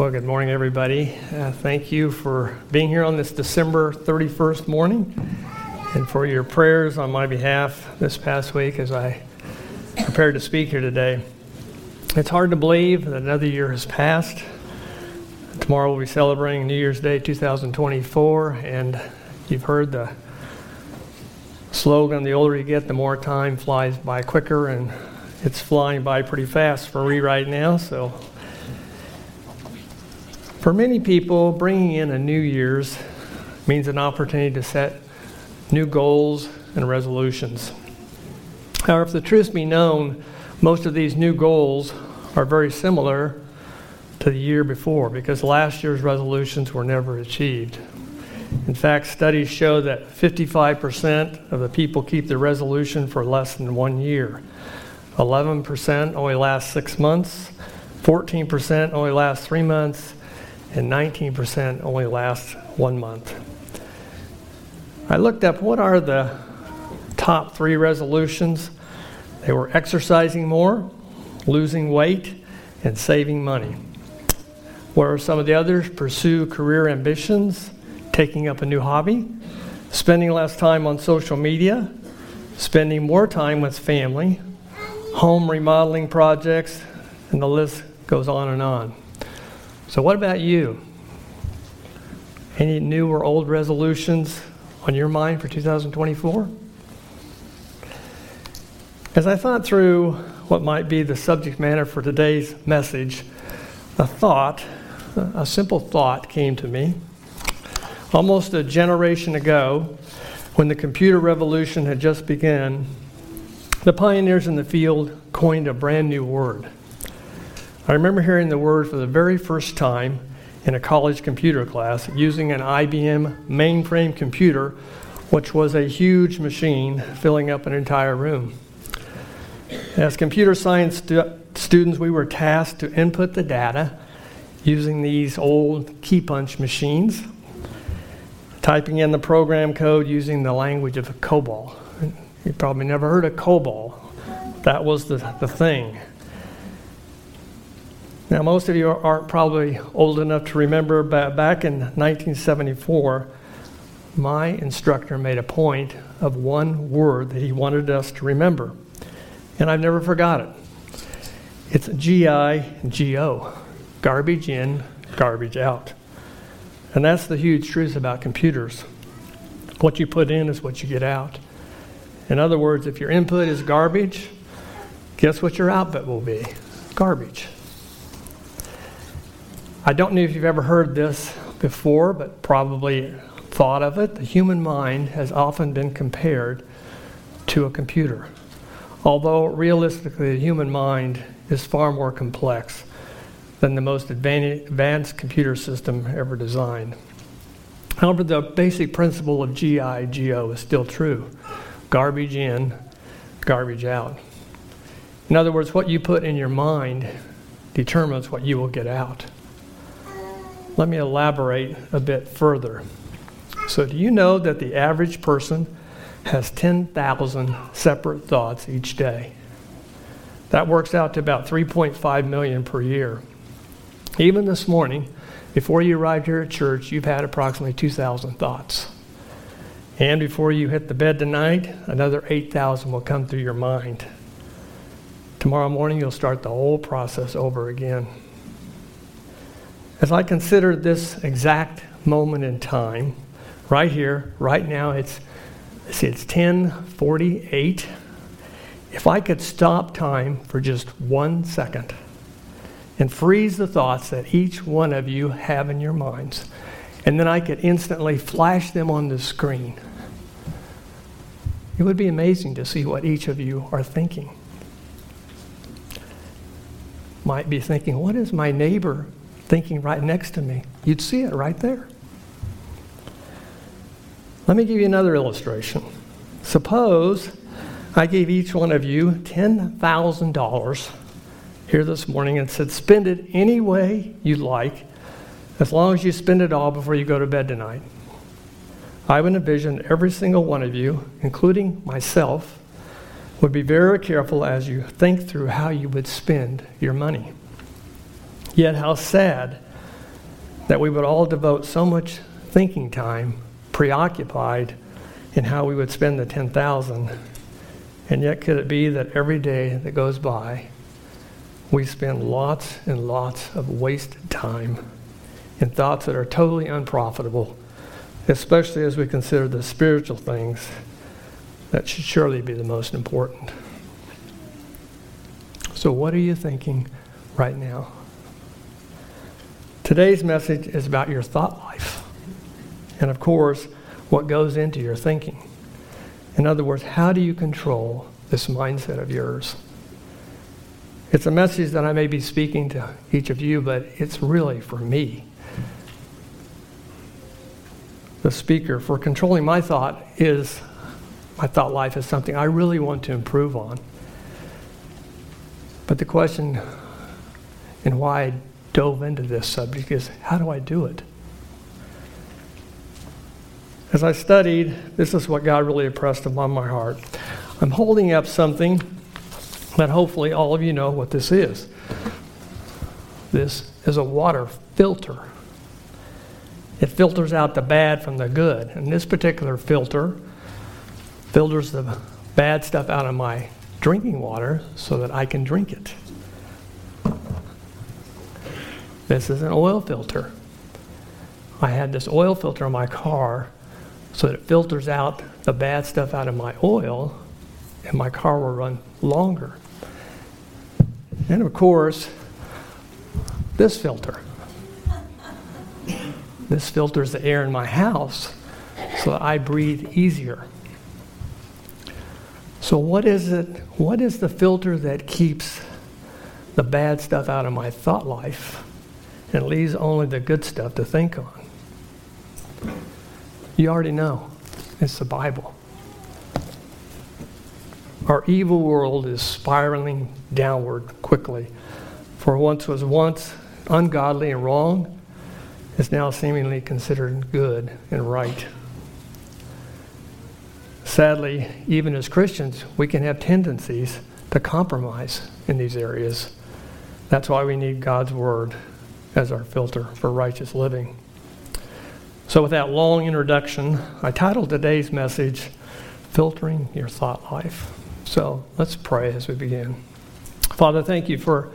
Well, good morning, everybody. Uh, thank you for being here on this December 31st morning and for your prayers on my behalf this past week as I prepared to speak here today. It's hard to believe that another year has passed. Tomorrow we'll be celebrating New Year's Day 2024, and you've heard the slogan the older you get, the more time flies by quicker, and it's flying by pretty fast for me right now, so for many people, bringing in a New Year's means an opportunity to set new goals and resolutions. However, if the truth be known, most of these new goals are very similar to the year before because last year's resolutions were never achieved. In fact, studies show that 55% of the people keep their resolution for less than one year. 11% only last six months, 14% only last three months, and 19% only last one month. I looked up what are the top three resolutions. They were exercising more, losing weight, and saving money. What are some of the others? Pursue career ambitions, taking up a new hobby, spending less time on social media, spending more time with family, home remodeling projects, and the list goes on and on. So, what about you? Any new or old resolutions on your mind for 2024? As I thought through what might be the subject matter for today's message, a thought, a simple thought came to me. Almost a generation ago, when the computer revolution had just begun, the pioneers in the field coined a brand new word. I remember hearing the word for the very first time in a college computer class using an IBM mainframe computer, which was a huge machine filling up an entire room. As computer science stu- students, we were tasked to input the data using these old key punch machines, typing in the program code using the language of COBOL. You probably never heard of COBOL. That was the, the thing. Now, most of you aren't probably old enough to remember, but back in 1974, my instructor made a point of one word that he wanted us to remember, and I've never forgot it. It's G I G O garbage in, garbage out. And that's the huge truth about computers. What you put in is what you get out. In other words, if your input is garbage, guess what your output will be? Garbage. I don't know if you've ever heard this before, but probably thought of it. The human mind has often been compared to a computer, although realistically, the human mind is far more complex than the most advanced computer system ever designed. However, the basic principle of GIGO is still true garbage in, garbage out. In other words, what you put in your mind determines what you will get out. Let me elaborate a bit further. So, do you know that the average person has 10,000 separate thoughts each day? That works out to about 3.5 million per year. Even this morning, before you arrived here at church, you've had approximately 2,000 thoughts. And before you hit the bed tonight, another 8,000 will come through your mind. Tomorrow morning, you'll start the whole process over again. As I consider this exact moment in time, right here, right now, it's see, it's 10:48. If I could stop time for just one second and freeze the thoughts that each one of you have in your minds, and then I could instantly flash them on the screen, it would be amazing to see what each of you are thinking. Might be thinking, what is my neighbor thinking right next to me. You'd see it right there. Let me give you another illustration. Suppose I gave each one of you $10,000 here this morning and said, spend it any way you like, as long as you spend it all before you go to bed tonight. I would envision every single one of you, including myself, would be very careful as you think through how you would spend your money. Yet, how sad that we would all devote so much thinking time, preoccupied in how we would spend the 10,000. And yet could it be that every day that goes by, we spend lots and lots of wasted time in thoughts that are totally unprofitable, especially as we consider the spiritual things that should surely be the most important. So, what are you thinking right now? Today's message is about your thought life. And of course, what goes into your thinking. In other words, how do you control this mindset of yours? It's a message that I may be speaking to each of you, but it's really for me. The speaker for controlling my thought is my thought life is something I really want to improve on. But the question and why dove into this subject is how do I do it? As I studied, this is what God really impressed upon my heart. I'm holding up something that hopefully all of you know what this is. This is a water filter. It filters out the bad from the good. And this particular filter filters the bad stuff out of my drinking water so that I can drink it. This is an oil filter. I had this oil filter on my car so that it filters out the bad stuff out of my oil and my car will run longer. And of course, this filter. This filters the air in my house so that I breathe easier. So, what is it? What is the filter that keeps the bad stuff out of my thought life and leaves only the good stuff to think on? You already know it's the Bible. Our evil world is spiraling downward quickly. For once was once ungodly and wrong, is now seemingly considered good and right. Sadly, even as Christians, we can have tendencies to compromise in these areas. That's why we need God's Word as our filter for righteous living. So, with that long introduction, I titled today's message, Filtering Your Thought Life. So, let's pray as we begin. Father, thank you for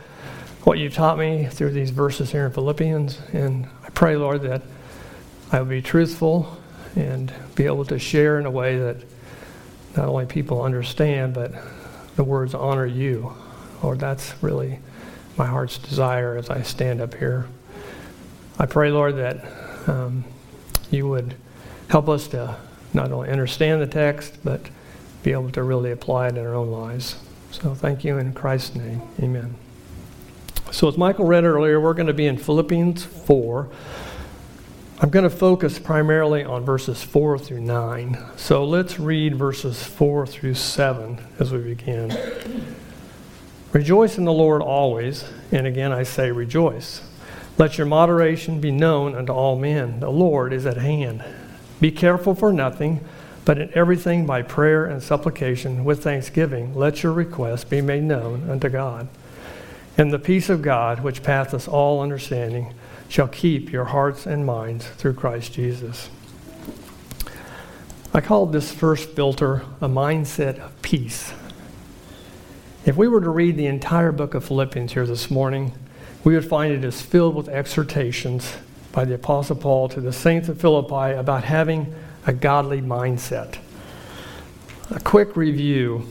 what you've taught me through these verses here in Philippians. And I pray, Lord, that I will be truthful and be able to share in a way that not only people understand, but the words honor you. Lord, that's really my heart's desire as I stand up here. I pray, Lord, that um, you would help us to not only understand the text, but be able to really apply it in our own lives. So thank you in Christ's name. Amen. So, as Michael read earlier, we're going to be in Philippians 4. I'm going to focus primarily on verses 4 through 9. So let's read verses 4 through 7 as we begin. Rejoice in the Lord always, and again I say rejoice. Let your moderation be known unto all men. The Lord is at hand. Be careful for nothing, but in everything by prayer and supplication with thanksgiving, let your requests be made known unto God. And the peace of God, which passeth all understanding, shall keep your hearts and minds through Christ Jesus. I called this first filter a mindset of peace. If we were to read the entire book of Philippians here this morning, we would find it is filled with exhortations by the Apostle Paul to the saints of Philippi about having a godly mindset. A quick review.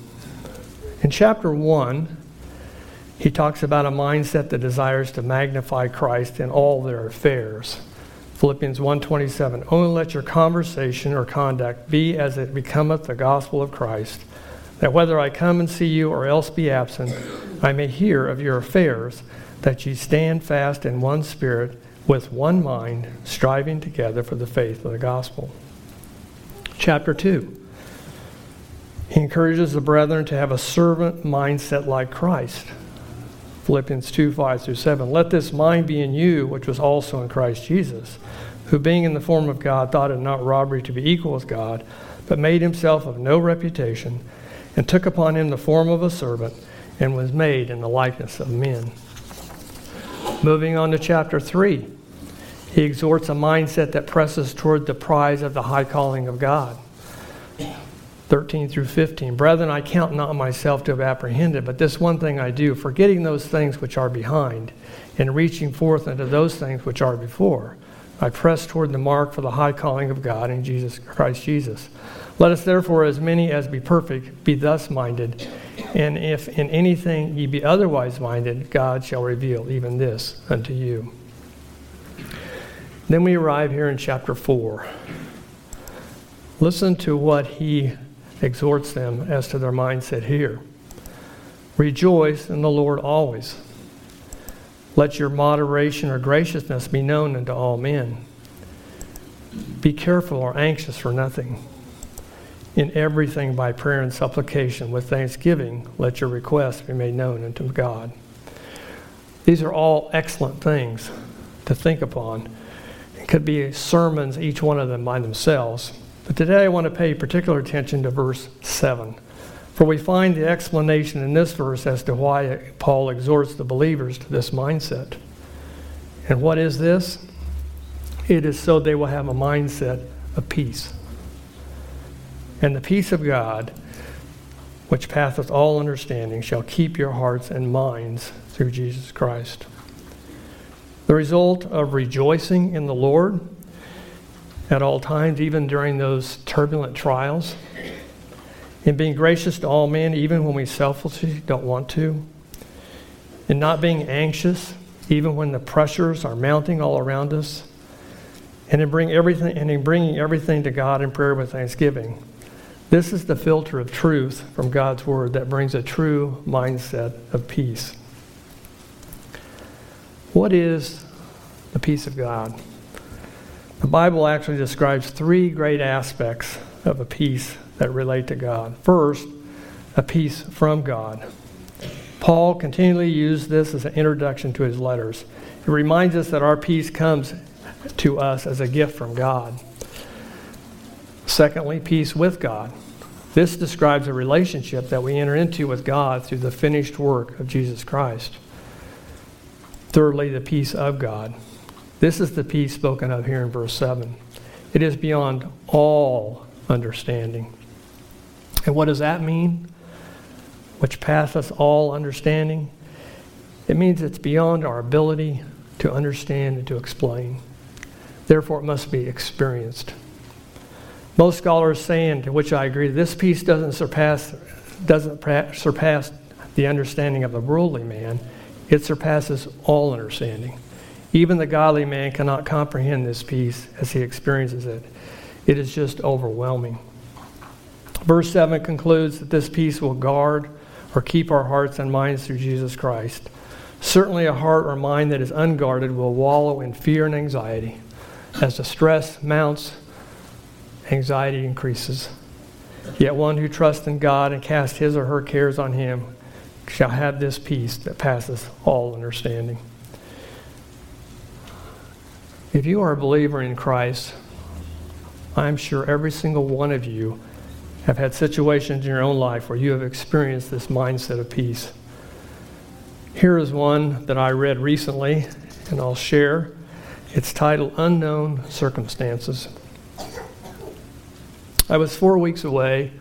In chapter 1, he talks about a mindset that desires to magnify Christ in all their affairs. Philippians 1:27 Only let your conversation or conduct be as it becometh the gospel of Christ, that whether I come and see you or else be absent, I may hear of your affairs, that ye stand fast in one spirit, with one mind, striving together for the faith of the gospel. Chapter 2. He encourages the brethren to have a servant mindset like Christ. Philippians 2 5 through 7. Let this mind be in you, which was also in Christ Jesus, who being in the form of God thought it not robbery to be equal with God, but made himself of no reputation, and took upon him the form of a servant, and was made in the likeness of men. Moving on to chapter 3. He exhorts a mindset that presses toward the prize of the high calling of God. 13 through 15. Brethren, I count not myself to have apprehended, but this one thing I do, forgetting those things which are behind, and reaching forth unto those things which are before. I press toward the mark for the high calling of God in Jesus Christ Jesus. Let us therefore, as many as be perfect, be thus minded. And if in anything ye be otherwise minded, God shall reveal even this unto you. Then we arrive here in chapter 4. Listen to what he exhorts them as to their mindset here. Rejoice in the Lord always. Let your moderation or graciousness be known unto all men. Be careful or anxious for nothing. In everything by prayer and supplication with thanksgiving, let your requests be made known unto God. These are all excellent things to think upon It could be sermons, each one of them by themselves. But today I want to pay particular attention to verse 7. For we find the explanation in this verse as to why Paul exhorts the believers to this mindset. And what is this? It is so they will have a mindset of peace. And the peace of God, which passeth all understanding, shall keep your hearts and minds through Jesus Christ. The result of rejoicing in the Lord at all times, even during those turbulent trials, in being gracious to all men, even when we selfishly don't want to, in not being anxious, even when the pressures are mounting all around us, and in, bring everything, and in bringing everything to God in prayer with thanksgiving. This is the filter of truth from God's Word that brings a true mindset of peace. What is the peace of God? The Bible actually describes three great aspects of a peace that relate to God. First, a peace from God. Paul continually used this as an introduction to his letters. It reminds us that our peace comes to us as a gift from God. Secondly, peace with God. This describes a relationship that we enter into with God through the finished work of Jesus Christ. Thirdly, the peace of God. This is the peace spoken of here in verse 7. It is beyond all understanding. And what does that mean? Which passeth all understanding? It means it's beyond our ability to understand and to explain. Therefore, it must be experienced. Most scholars say, and to which I agree, this peace doesn't surpass, doesn't surpass the understanding of the worldly man it surpasses all understanding. Even the godly man cannot comprehend this peace as he experiences it. It is just overwhelming. Verse 7 concludes that this peace will guard or keep our hearts and minds through Jesus Christ. Certainly, a heart or mind that is unguarded will wallow in fear and anxiety. As the stress mounts, anxiety increases. Yet one who trusts in God and casts his or her cares on Him shall have this peace that passes all understanding. If you are a believer in Christ, I'm sure every single one of you have had situations in your own life where you have experienced this mindset of peace. Here is one that I read recently, and I'll share. It's titled Unknown Circumstances. I was four weeks away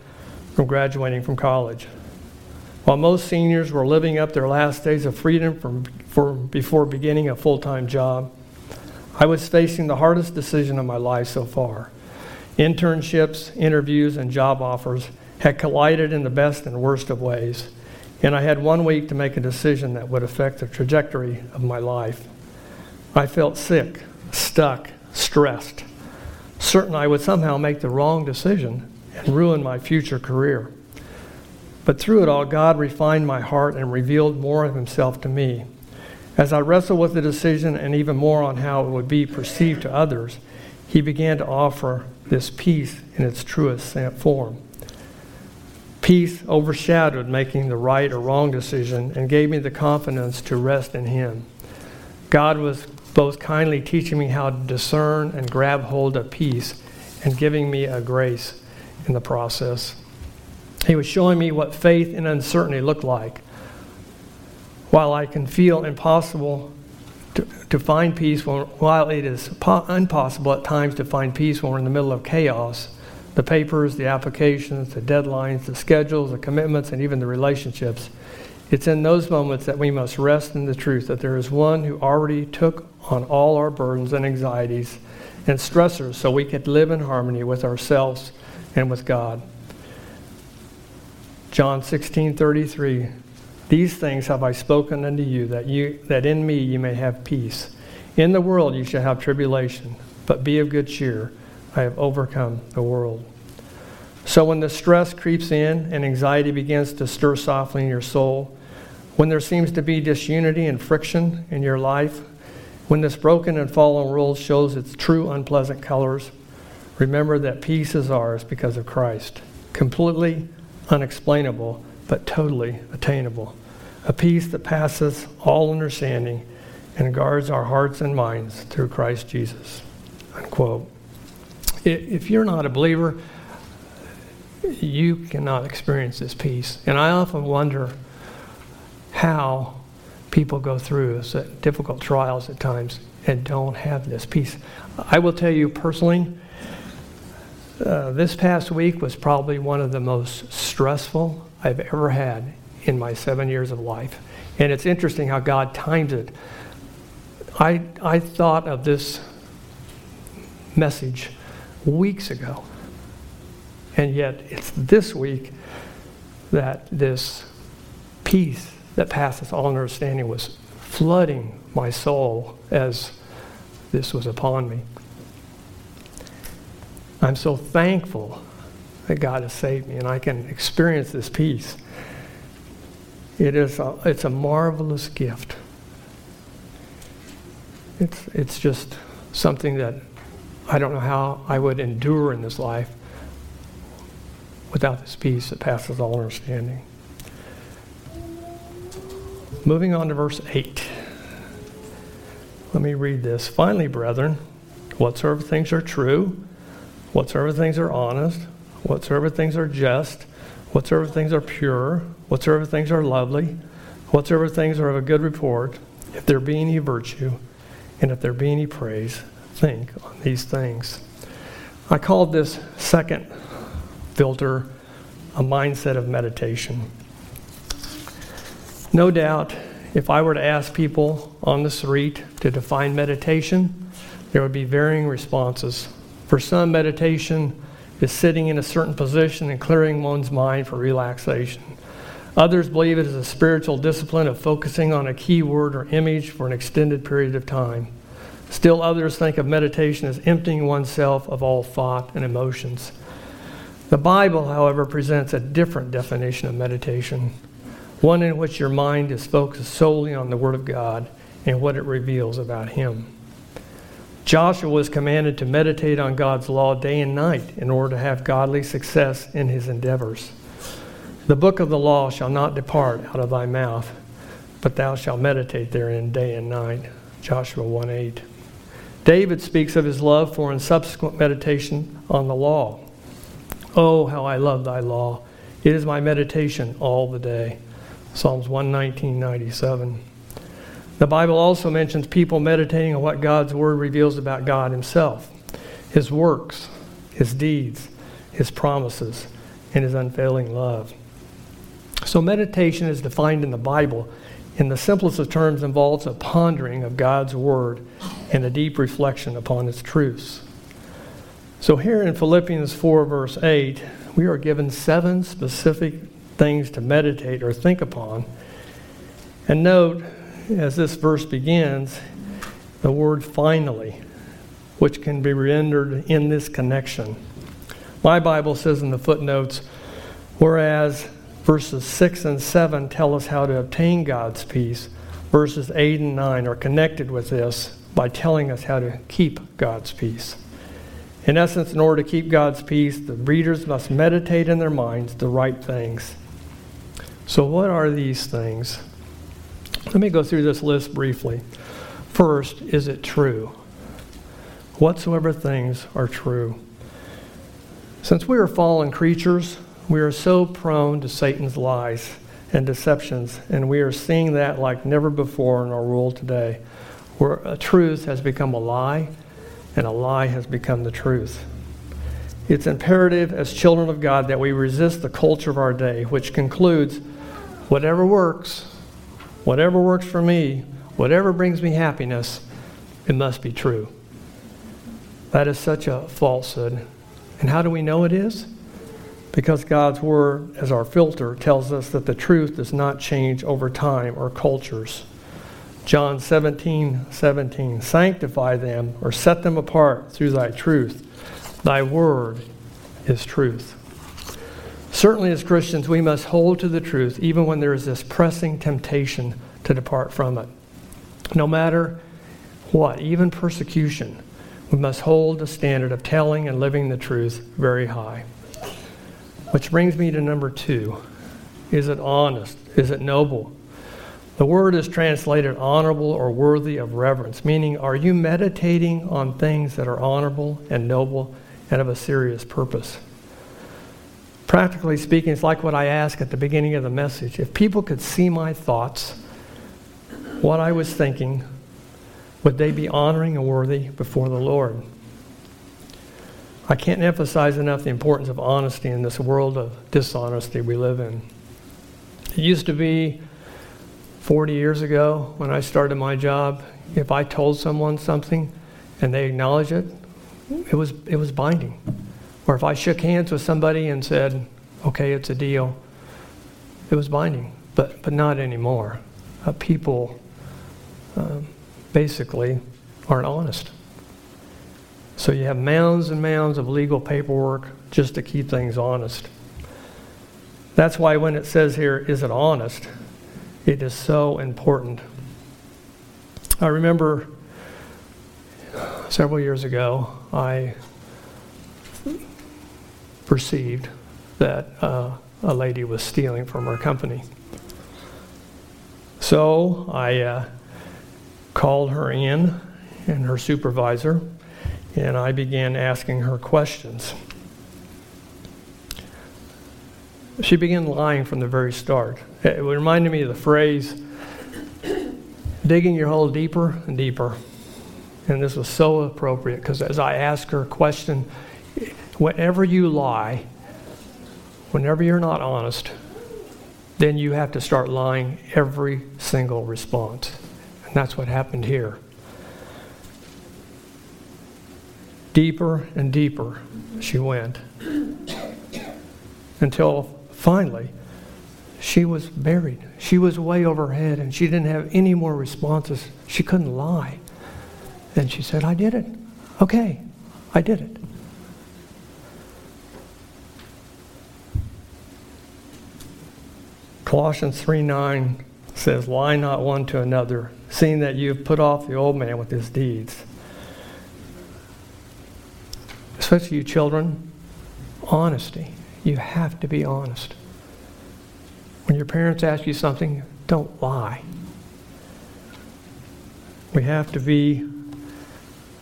from graduating from college. While most seniors were living up their last days of freedom from, for, before beginning a full time job, I was facing the hardest decision of my life so far. Internships, interviews, and job offers had collided in the best and worst of ways, and I had one week to make a decision that would affect the trajectory of my life. I felt sick, stuck, stressed, certain I would somehow make the wrong decision and ruin my future career. But through it all, God refined my heart and revealed more of Himself to me. As I wrestled with the decision and even more on how it would be perceived to others, He began to offer this peace in its truest form. Peace overshadowed making the right or wrong decision and gave me the confidence to rest in Him. God was both kindly teaching me how to discern and grab hold of peace and giving me a grace in the process. He was showing me what faith in uncertainty looked like. While I can feel impossible, to, to find peace when, while it is po- impossible at times to find peace when we're in the middle of chaos. The papers, the applications, the deadlines, the schedules, the commitments, and even the relationships. It's in those moments that we must rest in the truth that there is one who already took on all our burdens and anxieties and stressors so we could live in harmony with ourselves and with God. John 16:33 These things have I spoken unto you that you that in me you may have peace. In the world you shall have tribulation, but be of good cheer. I have overcome the world. So when the stress creeps in and anxiety begins to stir softly in your soul, when there seems to be disunity and friction in your life, when this broken and fallen world shows its true unpleasant colors, remember that peace is ours because of Christ. Completely unexplainable, but totally attainable. A peace that passes all understanding and guards our hearts and minds through Christ Jesus. Unquote. If you're not a believer, you cannot experience this peace. And I often wonder how people go through difficult trials at times and don't have this peace. I will tell you personally, uh, this past week was probably one of the most stressful I've ever had in my seven years of life. And it's interesting how God times it. I, I thought of this message weeks ago. And yet, it's this week that this peace that passeth all understanding was flooding my soul as this was upon me. I'm so thankful that God has saved me and I can experience this peace. It is a, it's a marvelous gift. It's, it's just something that I don't know how I would endure in this life without this peace that passes all understanding. Moving on to verse 8. Let me read this. Finally, brethren, whatsoever things are true, whatsoever things are honest, whatsoever things are just, whatsoever things are pure, whatsoever things are lovely, whatsoever things are of a good report, if there be any virtue, and if there be any praise, think on these things. I called this second filter a mindset of meditation. No doubt, if I were to ask people on the street to define meditation, there would be varying responses. For some, meditation is sitting in a certain position and clearing one's mind for relaxation. Others believe it is a spiritual discipline of focusing on a key word or image for an extended period of time. Still, others think of meditation as emptying oneself of all thought and emotions. The Bible, however, presents a different definition of meditation one in which your mind is focused solely on the Word of God and what it reveals about Him. Joshua was commanded to meditate on God's law day and night in order to have godly success in his endeavors. The book of the law shall not depart out of thy mouth, but thou shalt meditate therein day and night. Joshua 1 8. David speaks of his love for and subsequent meditation on the law. Oh, how I love thy law! It is my meditation all the day. Psalms 119, 97. The Bible also mentions people meditating on what God's Word reveals about God Himself, His works, His deeds, His promises, and His unfailing love. So, meditation is defined in the Bible in the simplest of terms involves a pondering of God's Word and a deep reflection upon its truths. So, here in Philippians 4, verse 8, we are given seven specific things to meditate or think upon. And note, as this verse begins, the word finally, which can be rendered in this connection. My Bible says in the footnotes, whereas verses 6 and 7 tell us how to obtain God's peace, verses 8 and 9 are connected with this by telling us how to keep God's peace. In essence, in order to keep God's peace, the readers must meditate in their minds the right things. So, what are these things? Let me go through this list briefly. First, is it true? Whatsoever things are true. Since we are fallen creatures, we are so prone to Satan's lies and deceptions, and we are seeing that like never before in our world today. where a truth has become a lie and a lie has become the truth. It's imperative as children of God that we resist the culture of our day, which concludes whatever works, whatever works for me, whatever brings me happiness, it must be true. That is such a falsehood. And how do we know it is? Because God's Word, as our filter, tells us that the truth does not change over time or cultures. John 17, 17. Sanctify them or set them apart through thy truth. Thy word is truth. Certainly, as Christians, we must hold to the truth even when there is this pressing temptation to depart from it. No matter what, even persecution, we must hold the standard of telling and living the truth very high. Which brings me to number two. Is it honest? Is it noble? The word is translated honorable or worthy of reverence, meaning, are you meditating on things that are honorable and noble and of a serious purpose? Practically speaking, it's like what I asked at the beginning of the message. If people could see my thoughts, what I was thinking, would they be honoring and worthy before the Lord? I can't emphasize enough the importance of honesty in this world of dishonesty we live in. It used to be 40 years ago when I started my job, if I told someone something and they acknowledged it, it was, it was binding. Or if I shook hands with somebody and said, okay, it's a deal, it was binding. But, but not anymore. Uh, people uh, basically aren't honest. So you have mounds and mounds of legal paperwork just to keep things honest. That's why when it says here, is it honest? It is so important. I remember several years ago, I perceived that uh, a lady was stealing from our company. So I uh, called her in and her supervisor, and I began asking her questions. She began lying from the very start. It reminded me of the phrase, digging your hole deeper and deeper. And this was so appropriate because as I asked her a question, whenever you lie, whenever you're not honest, then you have to start lying every single response. And that's what happened here. Deeper and deeper she went until finally she was buried. She was way overhead and she didn't have any more responses. She couldn't lie. And she said, I did it. Okay, I did it. Colossians 3 9 says, Lie not one to another, seeing that you have put off the old man with his deeds. Especially you children, honesty. You have to be honest. When your parents ask you something, don't lie. We have to be,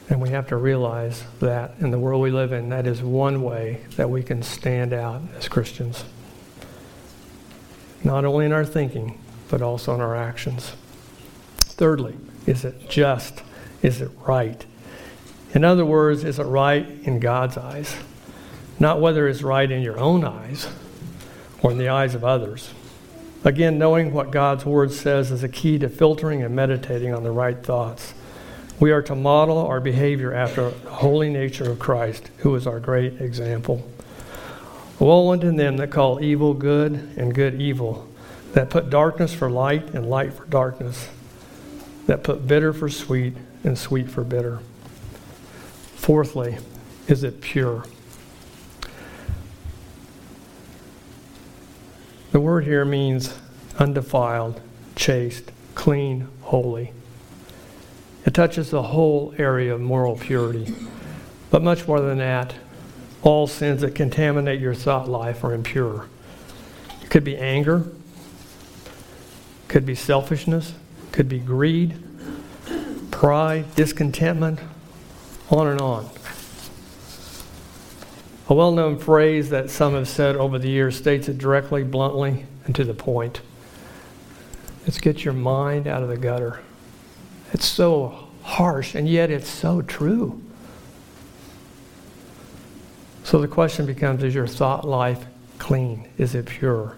and we have to realize that in the world we live in, that is one way that we can stand out as Christians. Not only in our thinking, but also in our actions. Thirdly, is it just? Is it right? In other words, is it right in God's eyes? Not whether it's right in your own eyes or in the eyes of others. Again, knowing what God's Word says is a key to filtering and meditating on the right thoughts. We are to model our behavior after the holy nature of Christ, who is our great example. Woe unto them that call evil good and good evil, that put darkness for light and light for darkness, that put bitter for sweet and sweet for bitter. Fourthly, is it pure? The word here means undefiled, chaste, clean, holy. It touches the whole area of moral purity. But much more than that, all sins that contaminate your thought life are impure. It could be anger, could be selfishness, could be greed, pride, discontentment, on and on. A well known phrase that some have said over the years states it directly, bluntly, and to the point. It's get your mind out of the gutter. It's so harsh, and yet it's so true. So the question becomes is your thought life clean? Is it pure?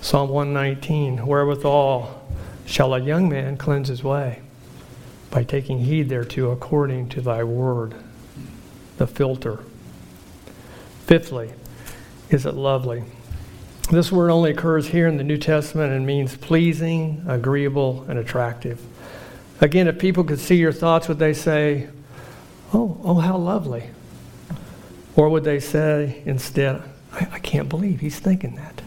Psalm 119 Wherewithal shall a young man cleanse his way? By taking heed thereto according to thy word. The filter. Fifthly, is it lovely? This word only occurs here in the New Testament and means pleasing, agreeable, and attractive. Again, if people could see your thoughts, would they say, Oh, oh, how lovely? Or would they say instead, I, I can't believe he's thinking that?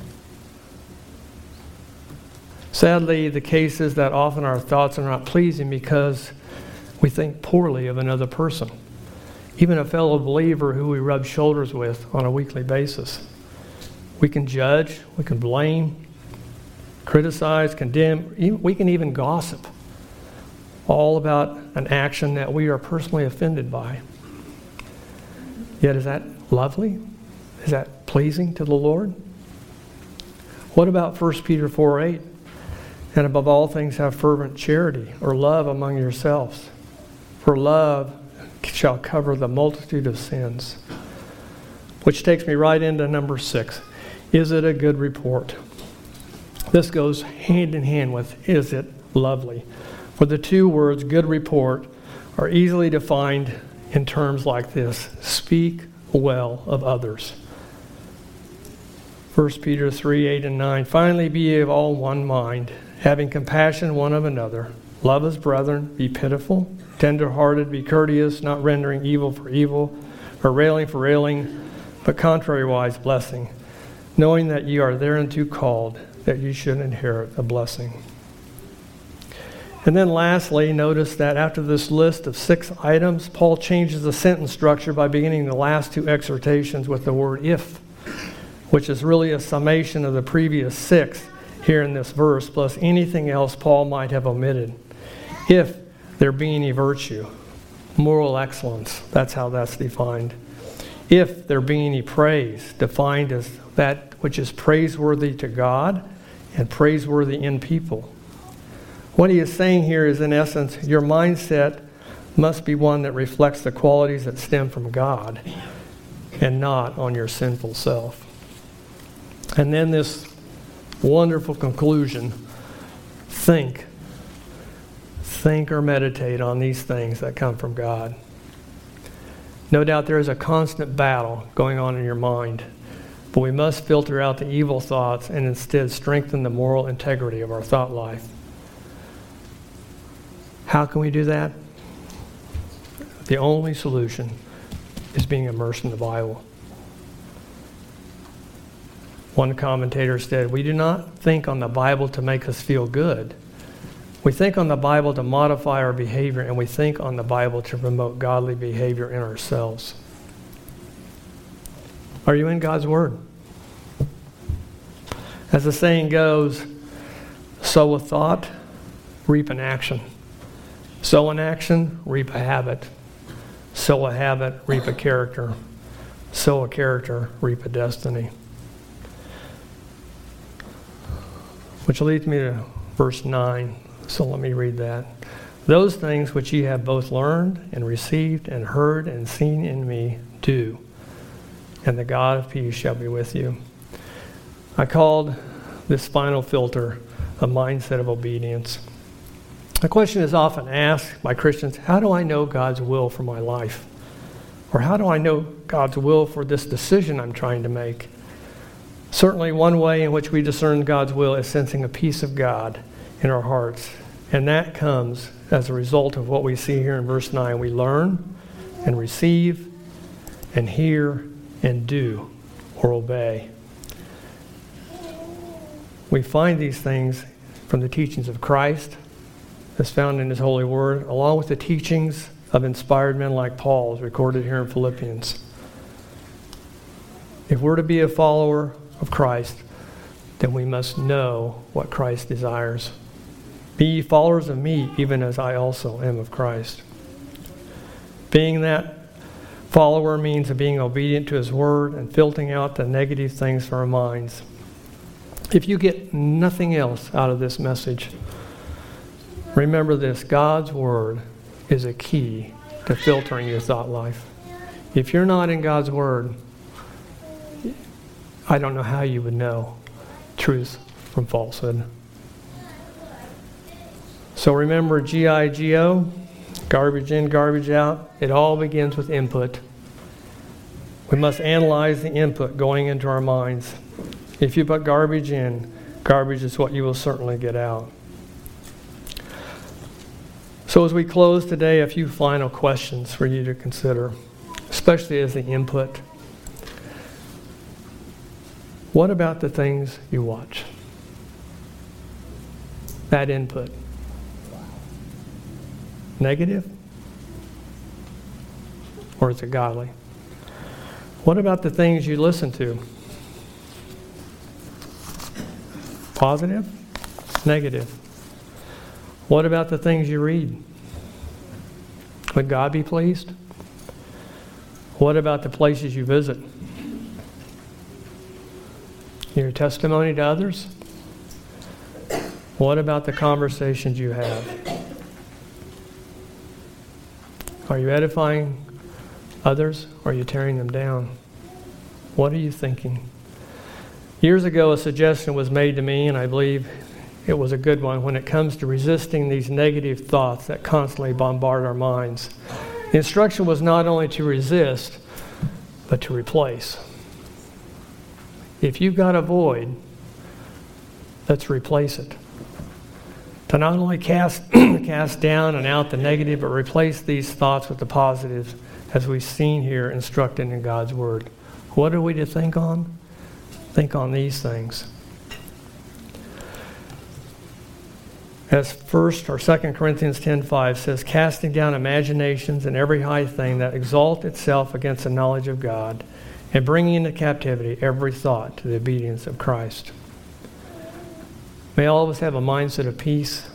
Sadly, the case is that often our thoughts are not pleasing because we think poorly of another person, even a fellow believer who we rub shoulders with on a weekly basis. We can judge, we can blame, criticize, condemn, we can even gossip, all about an action that we are personally offended by. Yet, is that lovely? Is that pleasing to the Lord? What about 1 Peter 4 8? And above all things, have fervent charity or love among yourselves. For love shall cover the multitude of sins. Which takes me right into number six. Is it a good report? This goes hand in hand with is it lovely? For the two words good report are easily defined in terms like this speak well of others. 1 Peter 3 8 and 9. Finally, be of all one mind, having compassion one of another. Love as brethren, be pitiful, tender hearted, be courteous, not rendering evil for evil, or railing for railing, but contrariwise blessing, knowing that ye are thereunto called, that ye should inherit a blessing. And then lastly, notice that after this list of six items, Paul changes the sentence structure by beginning the last two exhortations with the word if, which is really a summation of the previous six here in this verse, plus anything else Paul might have omitted. If there be any virtue, moral excellence, that's how that's defined. If there be any praise, defined as that which is praiseworthy to God and praiseworthy in people. What he is saying here is, in essence, your mindset must be one that reflects the qualities that stem from God and not on your sinful self. And then this wonderful conclusion think. Think or meditate on these things that come from God. No doubt there is a constant battle going on in your mind, but we must filter out the evil thoughts and instead strengthen the moral integrity of our thought life. How can we do that? The only solution is being immersed in the Bible. One commentator said, We do not think on the Bible to make us feel good. We think on the Bible to modify our behavior, and we think on the Bible to promote godly behavior in ourselves. Are you in God's Word? As the saying goes, sow a thought, reap an action. Sow an action, reap a habit. Sow a habit, reap a character. Sow a character, reap a destiny. Which leads me to verse 9. So let me read that. Those things which ye have both learned and received and heard and seen in me, do, and the God of peace shall be with you. I called this final filter a mindset of obedience. The question is often asked by Christians how do I know God's will for my life? Or how do I know God's will for this decision I'm trying to make? Certainly, one way in which we discern God's will is sensing a peace of God in our hearts. And that comes as a result of what we see here in verse 9. We learn and receive and hear and do or obey. We find these things from the teachings of Christ as found in His holy word, along with the teachings of inspired men like Paul, as recorded here in Philippians. If we're to be a follower of Christ, then we must know what Christ desires. Be followers of me, even as I also am of Christ. Being that follower means being obedient to his word and filtering out the negative things from our minds. If you get nothing else out of this message, Remember this God's Word is a key to filtering your thought life. If you're not in God's Word, I don't know how you would know truth from falsehood. So remember GIGO, garbage in, garbage out. It all begins with input. We must analyze the input going into our minds. If you put garbage in, garbage is what you will certainly get out. So, as we close today, a few final questions for you to consider, especially as the input. What about the things you watch? That input. Negative? Or is it godly? What about the things you listen to? Positive? Negative? What about the things you read? Would God be pleased? What about the places you visit? Your testimony to others? What about the conversations you have? Are you edifying others or are you tearing them down? What are you thinking? Years ago, a suggestion was made to me, and I believe it was a good one when it comes to resisting these negative thoughts that constantly bombard our minds. The instruction was not only to resist, but to replace. If you've got a void, let's replace it. To not only cast, cast down and out the negative, but replace these thoughts with the positives, as we've seen here instructed in God's Word. What are we to think on? Think on these things. As first or second corinthians 10.5 says casting down imaginations and every high thing that exalt itself against the knowledge of god and bringing into captivity every thought to the obedience of christ. May all of us have a mindset of peace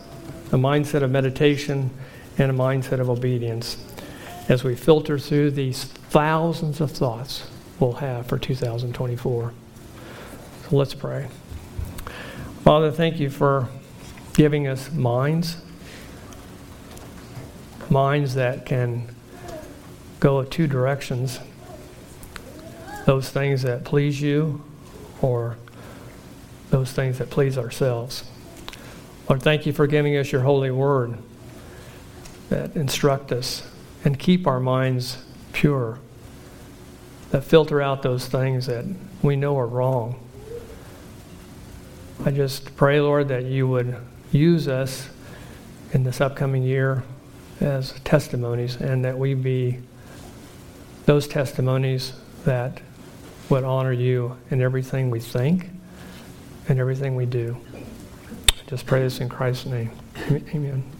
a mindset of meditation and a mindset of obedience as we filter through these thousands of thoughts we'll have for 2024 so let's pray. Father thank you for giving us minds, minds that can go two directions those things that please you or those things that please ourselves. Lord, thank you for giving us your holy word that instruct us and keep our minds pure, that filter out those things that we know are wrong. I just pray, Lord, that you would use us in this upcoming year as testimonies and that we be those testimonies that would honor you in everything we think and everything we do. I just pray this in Christ's name. Amen.